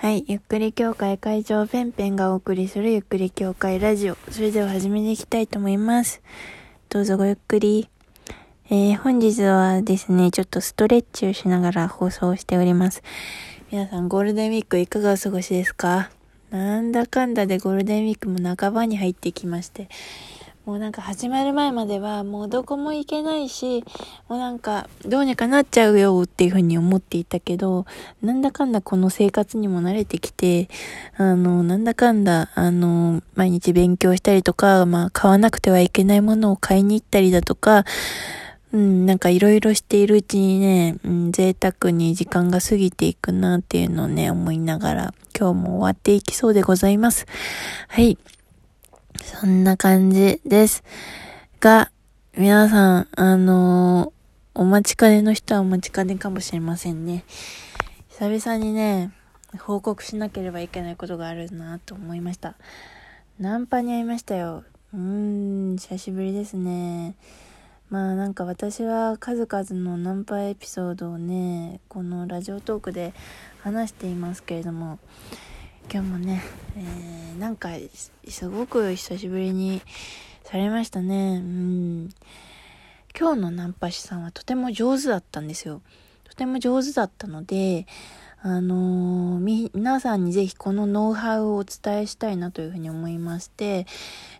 はい。ゆっくり協会会長ペンペンがお送りするゆっくり協会ラジオ。それでは始めていきたいと思います。どうぞごゆっくり。えー、本日はですね、ちょっとストレッチをしながら放送しております。皆さんゴールデンウィークいかがお過ごしですか？なんだかんだでゴールデンウィークも半ばに入ってきまして、もうなんか始まる前まではもうどこも行けないし、もうなんかどうにかなっちゃうよっていうふうに思っていたけど、なんだかんだこの生活にも慣れてきて、あの、なんだかんだ、あの、毎日勉強したりとか、まあ買わなくてはいけないものを買いに行ったりだとか、うん、なんかいろいろしているうちにね、うん、贅沢に時間が過ぎていくなっていうのをね、思いながら、今日も終わっていきそうでございます。はい。そんな感じです。が、皆さん、あのー、お待ちかねの人はお待ちかねかもしれませんね。久々にね、報告しなければいけないことがあるなと思いました。ナンパに会いましたよ。うーん、久しぶりですね。まあなんか私は数々のナンパエピソードをね、このラジオトークで話していますけれども、今日もね、えー、なんか、すごく久しぶりにされましたね。うん。今日のナンパ師さんはとても上手だったんですよ。とても上手だったので、あのー、皆さんにぜひこのノウハウをお伝えしたいなというふうに思いまして、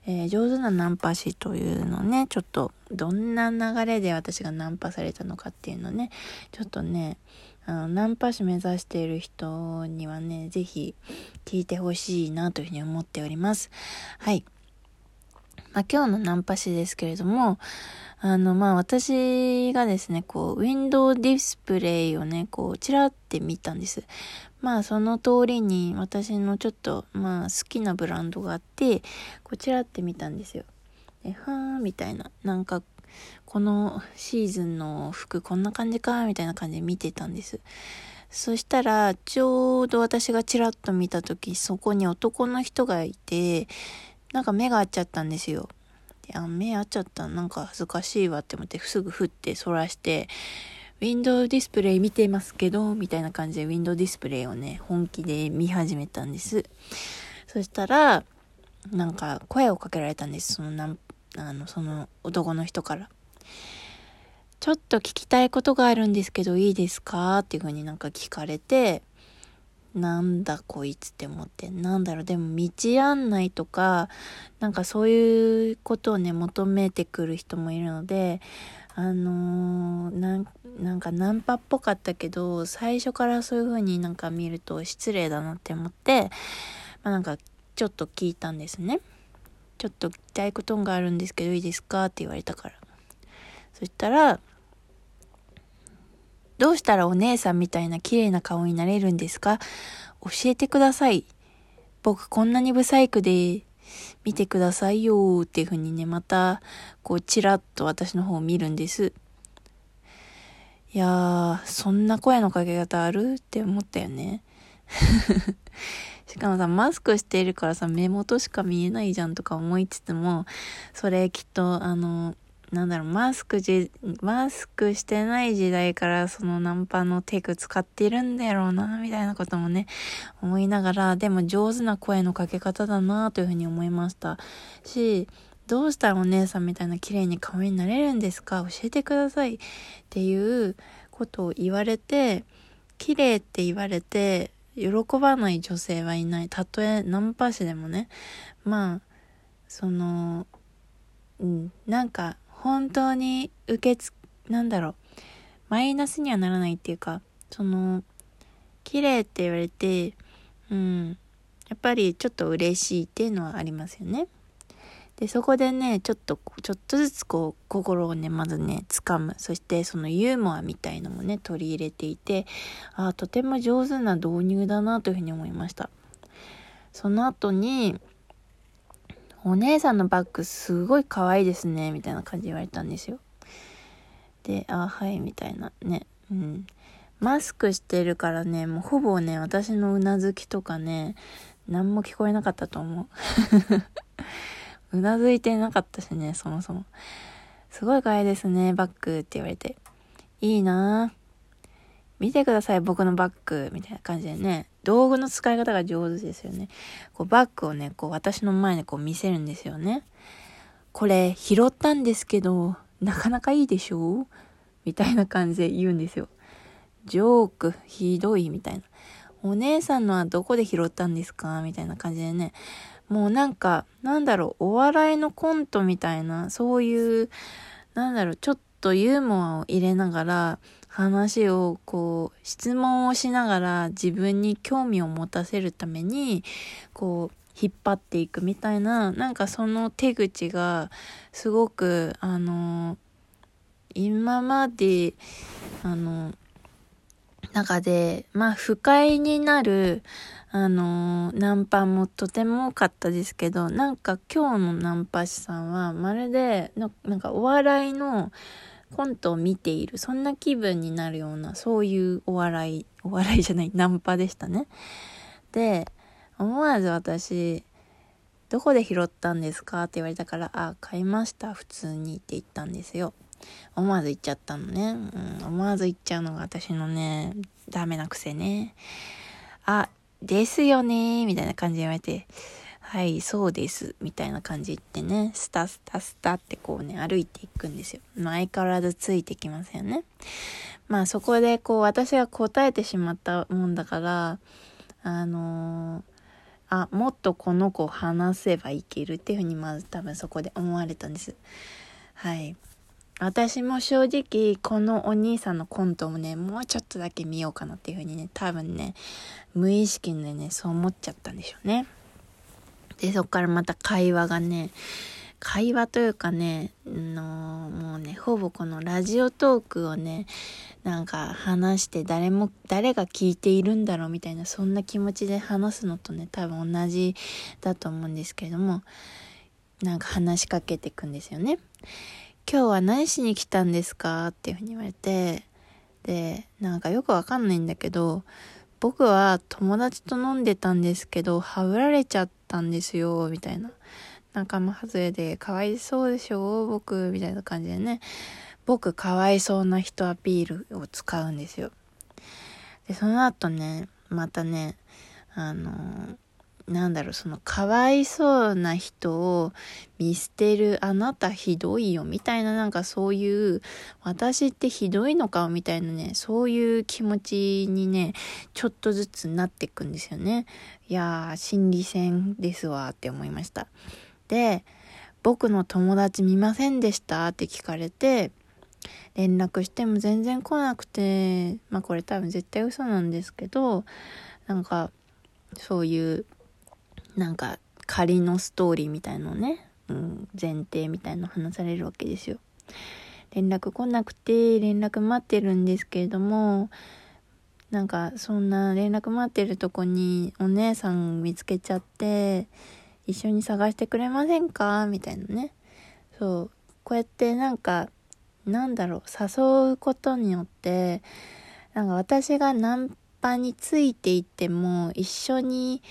えー、上手なナンパ師というのね、ちょっとどんな流れで私がナンパされたのかっていうのね、ちょっとね、あの、ナンパ師目指している人にはね、ぜひ聞いてほしいなというふうに思っております。はい。まあ、今日のナンパ師ですけれども、あの、まあ、私がですね、こう、ウィンドウディスプレイをね、こう、ちらって見たんです。まあ、その通りに私のちょっと、まあ、好きなブランドがあって、こうちらって見たんですよ。で、はーみたいな、なんか、このシーズンの服こんな感じか、みたいな感じで見てたんです。そしたら、ちょうど私がチラッと見た時、そこに男の人がいて、なんか目が合っちゃったんですよ。であ、目合っちゃった？なんか恥ずかしいわって思って、すぐ振って反らして、ウィンドウディスプレイ見てますけど、みたいな感じでウィンドウディスプレイをね、本気で見始めたんです。そしたら、なんか声をかけられたんです。そのなんあの、その男の人から。ちょっと聞きたいことがあるんですけどいいですか？っていう風になんか聞かれて、なんだこいつって思って、なんだろう、でも道案内とか、なんかそういうことをね、求めてくる人もいるので、あのー、なんなんかナンパっぽかったけど、最初からそういう風になんか見ると失礼だなって思って、まあ、なんかちょっと聞いたんですね。ちょっと聞きたいことがあるんですけどいいですか？って言われたから。そしたら、どうしたらお姉さんみたいな綺麗な顔になれるんですか？教えてください。僕こんなにブサイクで見てくださいよっていう風にね、また、こう、ちらっと私の方を見るんです。いやー、そんな声のかけ方ある？って思ったよね。しかもさ、マスクしてるからさ、目元しか見えないじゃんとか思いつつも、それきっと、あの、なんだろう、マスクじ、マスクしてない時代からそのナンパのテク使ってるんだろうな、みたいなこともね、思いながら、でも上手な声のかけ方だな、というふうに思いました。し、どうしたらお姉さんみたいな綺麗に顔になれるんですか？教えてください。っていうことを言われて、綺麗って言われて、喜ばない女性はいない。たとえナンパ師でもね。まあ、その、うん、なんか、本当に受けつ、なんだろう、マイナスにはならないっていうか、その、綺麗って言われて、うん、やっぱりちょっと嬉しいっていうのはありますよね。で、そこでね、ちょっと、ちょっとずつこう、心をね、まずね、掴む。そしてそのユーモアみたいのもね、取り入れていて、ああ、とても上手な導入だなというふうに思いました。その後に、お姉さんのバッグすごい可愛いですね、みたいな感じで言われたんですよ。で、あ、はい、みたいなね。うん。マスクしてるからね、もうほぼね、私のうなずきとかね、何も聞こえなかったと思う。うなずいてなかったしね、そもそも。すごい可愛いですね、バッグって言われて。いいなぁ。見てください、僕のバッグ。みたいな感じでね。道具の使い方が上手ですよね。こうバッグをね、こう私の前でこう見せるんですよね。これ拾ったんですけど、なかなかいいでしょ？うみたいな感じで言うんですよ。ジョーク、ひどいみたいな。お姉さんのはどこで拾ったんですか？みたいな感じでね。もうなんか、なんだろう、お笑いのコントみたいな、そういう、なんだろう、ちょっとユーモアを入れながら、話をこう質問をしながら自分に興味を持たせるためにこう引っ張っていくみたいななんかその手口がすごくあの今まであの中でまあ不快になるあのナンパもとても多かったですけどなんか今日のナンパ師さんはまるでなんかお笑いのコントを見ている、そんな気分になるような、そういうお笑い、お笑いじゃない、ナンパでしたね。で、思わず私、どこで拾ったんですか？って言われたから、あ、買いました、普通にって言ったんですよ。思わず言っちゃったのね。うん、思わず言っちゃうのが私のね、ダメな癖ね。あ、ですよねみたいな感じで言われて、はい、そうです。みたいな感じってね、スタスタスタってこうね、歩いていくんですよ。まあ、相変わらずついてきますよね。まあ、そこでこう、私が答えてしまったもんだから、あのー、あ、もっとこの子話せばいけるっていうふうにまず多分そこで思われたんです。はい。私も正直このお兄さんのコントもね、もうちょっとだけ見ようかなっていうふうにね、多分ね、無意識でね、そう思っちゃったんでしょうね。で、そっからまた会話がね、会話というかね、のもうね、ほぼこのラジオトークをね、なんか話して誰も、誰が聞いているんだろうみたいな、そんな気持ちで話すのとね、多分同じだと思うんですけれども、なんか話しかけてくんですよね。今日は何しに来たんですかっていうふうに言われて、で、なんかよくわかんないんだけど、僕は友達と飲んでたんですけど、はぶられちゃってたんですよ、みたいな。仲間外れで、かわいそうでしょ僕、みたいな感じでね。僕、かわいそうな人アピールを使うんですよ。で、その後ね、またね、あのーなんだろう、そのかわいそうな人を見捨てるあなたひどいよみたいななんかそういう私ってひどいのかみたいなね、そういう気持ちにね、ちょっとずつなっていくんですよね。いやー、心理戦ですわって思いました。で、僕の友達見ませんでしたって聞かれて、連絡しても全然来なくて、まあこれ多分絶対嘘なんですけど、なんか、そういうなんか仮のストーリーみたいのね、うん、前提みたいの話されるわけですよ。連絡来なくて連絡待ってるんですけれどもなんかそんな連絡待ってるとこにお姉さん見つけちゃって一緒に探してくれませんか？みたいなね。そう。こうやってなんかなんだろう誘うことによってなんか私がナンパについていっても一緒に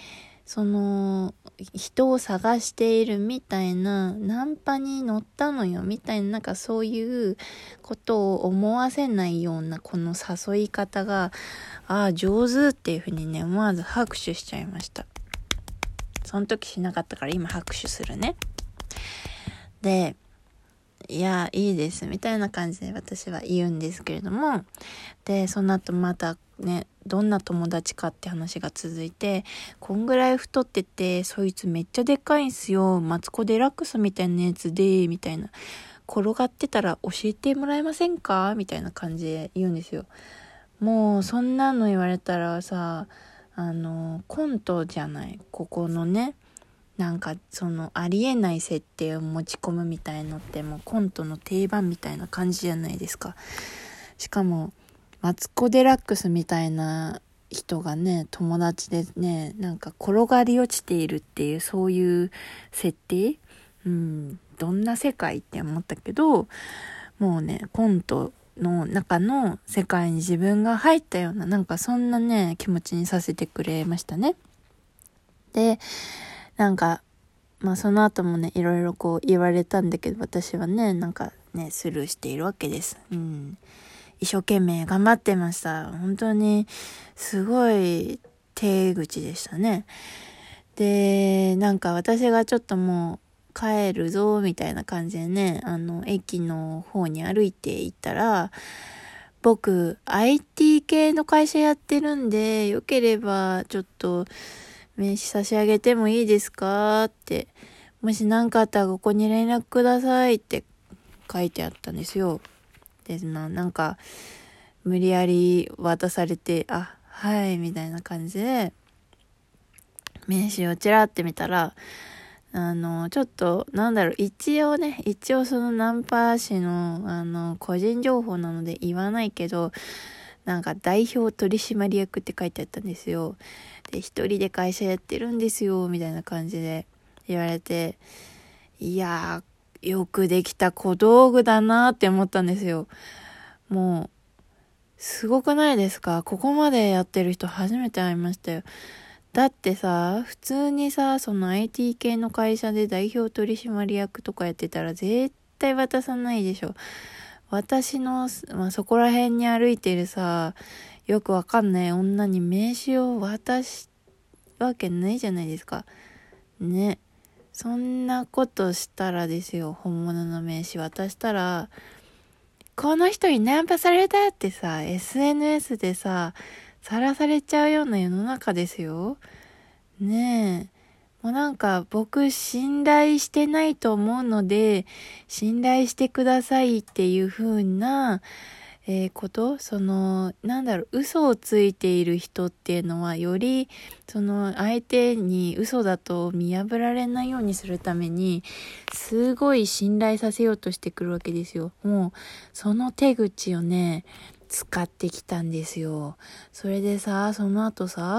その人を探しているみたいなナンパに乗ったのよみたいななんかそういうことを思わせないようなこの誘い方がああ上手っていうふうにね思わず拍手しちゃいましたその時しなかったから今拍手するね。でいやいいですみたいな感じで私は言うんですけれども。でその後またねどんな友達かって話が続いてこんぐらい太っててそいつめっちゃでかいんすよ。マツコ・デラックスみたいなやつでみたいな転がってたら教えてもらえませんか？みたいな感じで言うんですよ。もうそんなの言われたらさあのコントじゃない。ここのねなんかそのありえない設定を持ち込むみたいのってもうコントの定番みたいな感じじゃないですかしかもマツコ・デラックスみたいな人がね、友達でね、なんか転がり落ちているっていうそういう設定？うん、どんな世界って思ったけど、もうね、コントの中の世界に自分が入ったような、なんかそんなね、気持ちにさせてくれましたね。で、なんか、まあその後もね、いろいろこう言われたんだけど、私はね、なんかね、スルーしているわけです。うん。一生懸命頑張ってました。本当に、すごい、手口でしたね。で、なんか私がちょっともう帰るぞ、みたいな感じでね、あの、駅の方に歩いて行ったら、僕、IT 系の会社やってるんで、よければ、ちょっと、名刺差し上げてもいいですか？って、もし何かあったらここに連絡くださいって書いてあったんですよ。で、な、なんか、無理やり渡されて、あ、はい、みたいな感じで、名刺をちらって見たら、あの、ちょっと、なんだろう、一応ね、一応そのナンパ師の、あの、個人情報なので言わないけど、なんか代表取締役って書いてあったんですよ。で、一人で会社やってるんですよ、みたいな感じで言われて、いやー、よくできた小道具だなって思ったんですよ。もう、すごくないですか？ここまでやってる人初めて会いましたよ。だってさ、普通にさ、その IT 系の会社で代表取締役とかやってたら絶対渡さないでしょ。私の、まあ、そこら辺に歩いてるさ、よくわかんない女に名刺を渡すわけないじゃないですか。ね。そんなことしたらですよ、本物の名刺渡したら、この人にナンパされたってさ、SNS でさ、さらされちゃうような世の中ですよ。ねえ。もうなんか僕信頼してないと思うので、信頼してくださいっていう風な、えー、こと？その、なんだろう、嘘をついている人っていうのは、より、その、相手に嘘だと見破られないようにするために、すごい信頼させようとしてくるわけですよ。もう、その手口をね、使ってきたんですよ。それでさ、その後さ、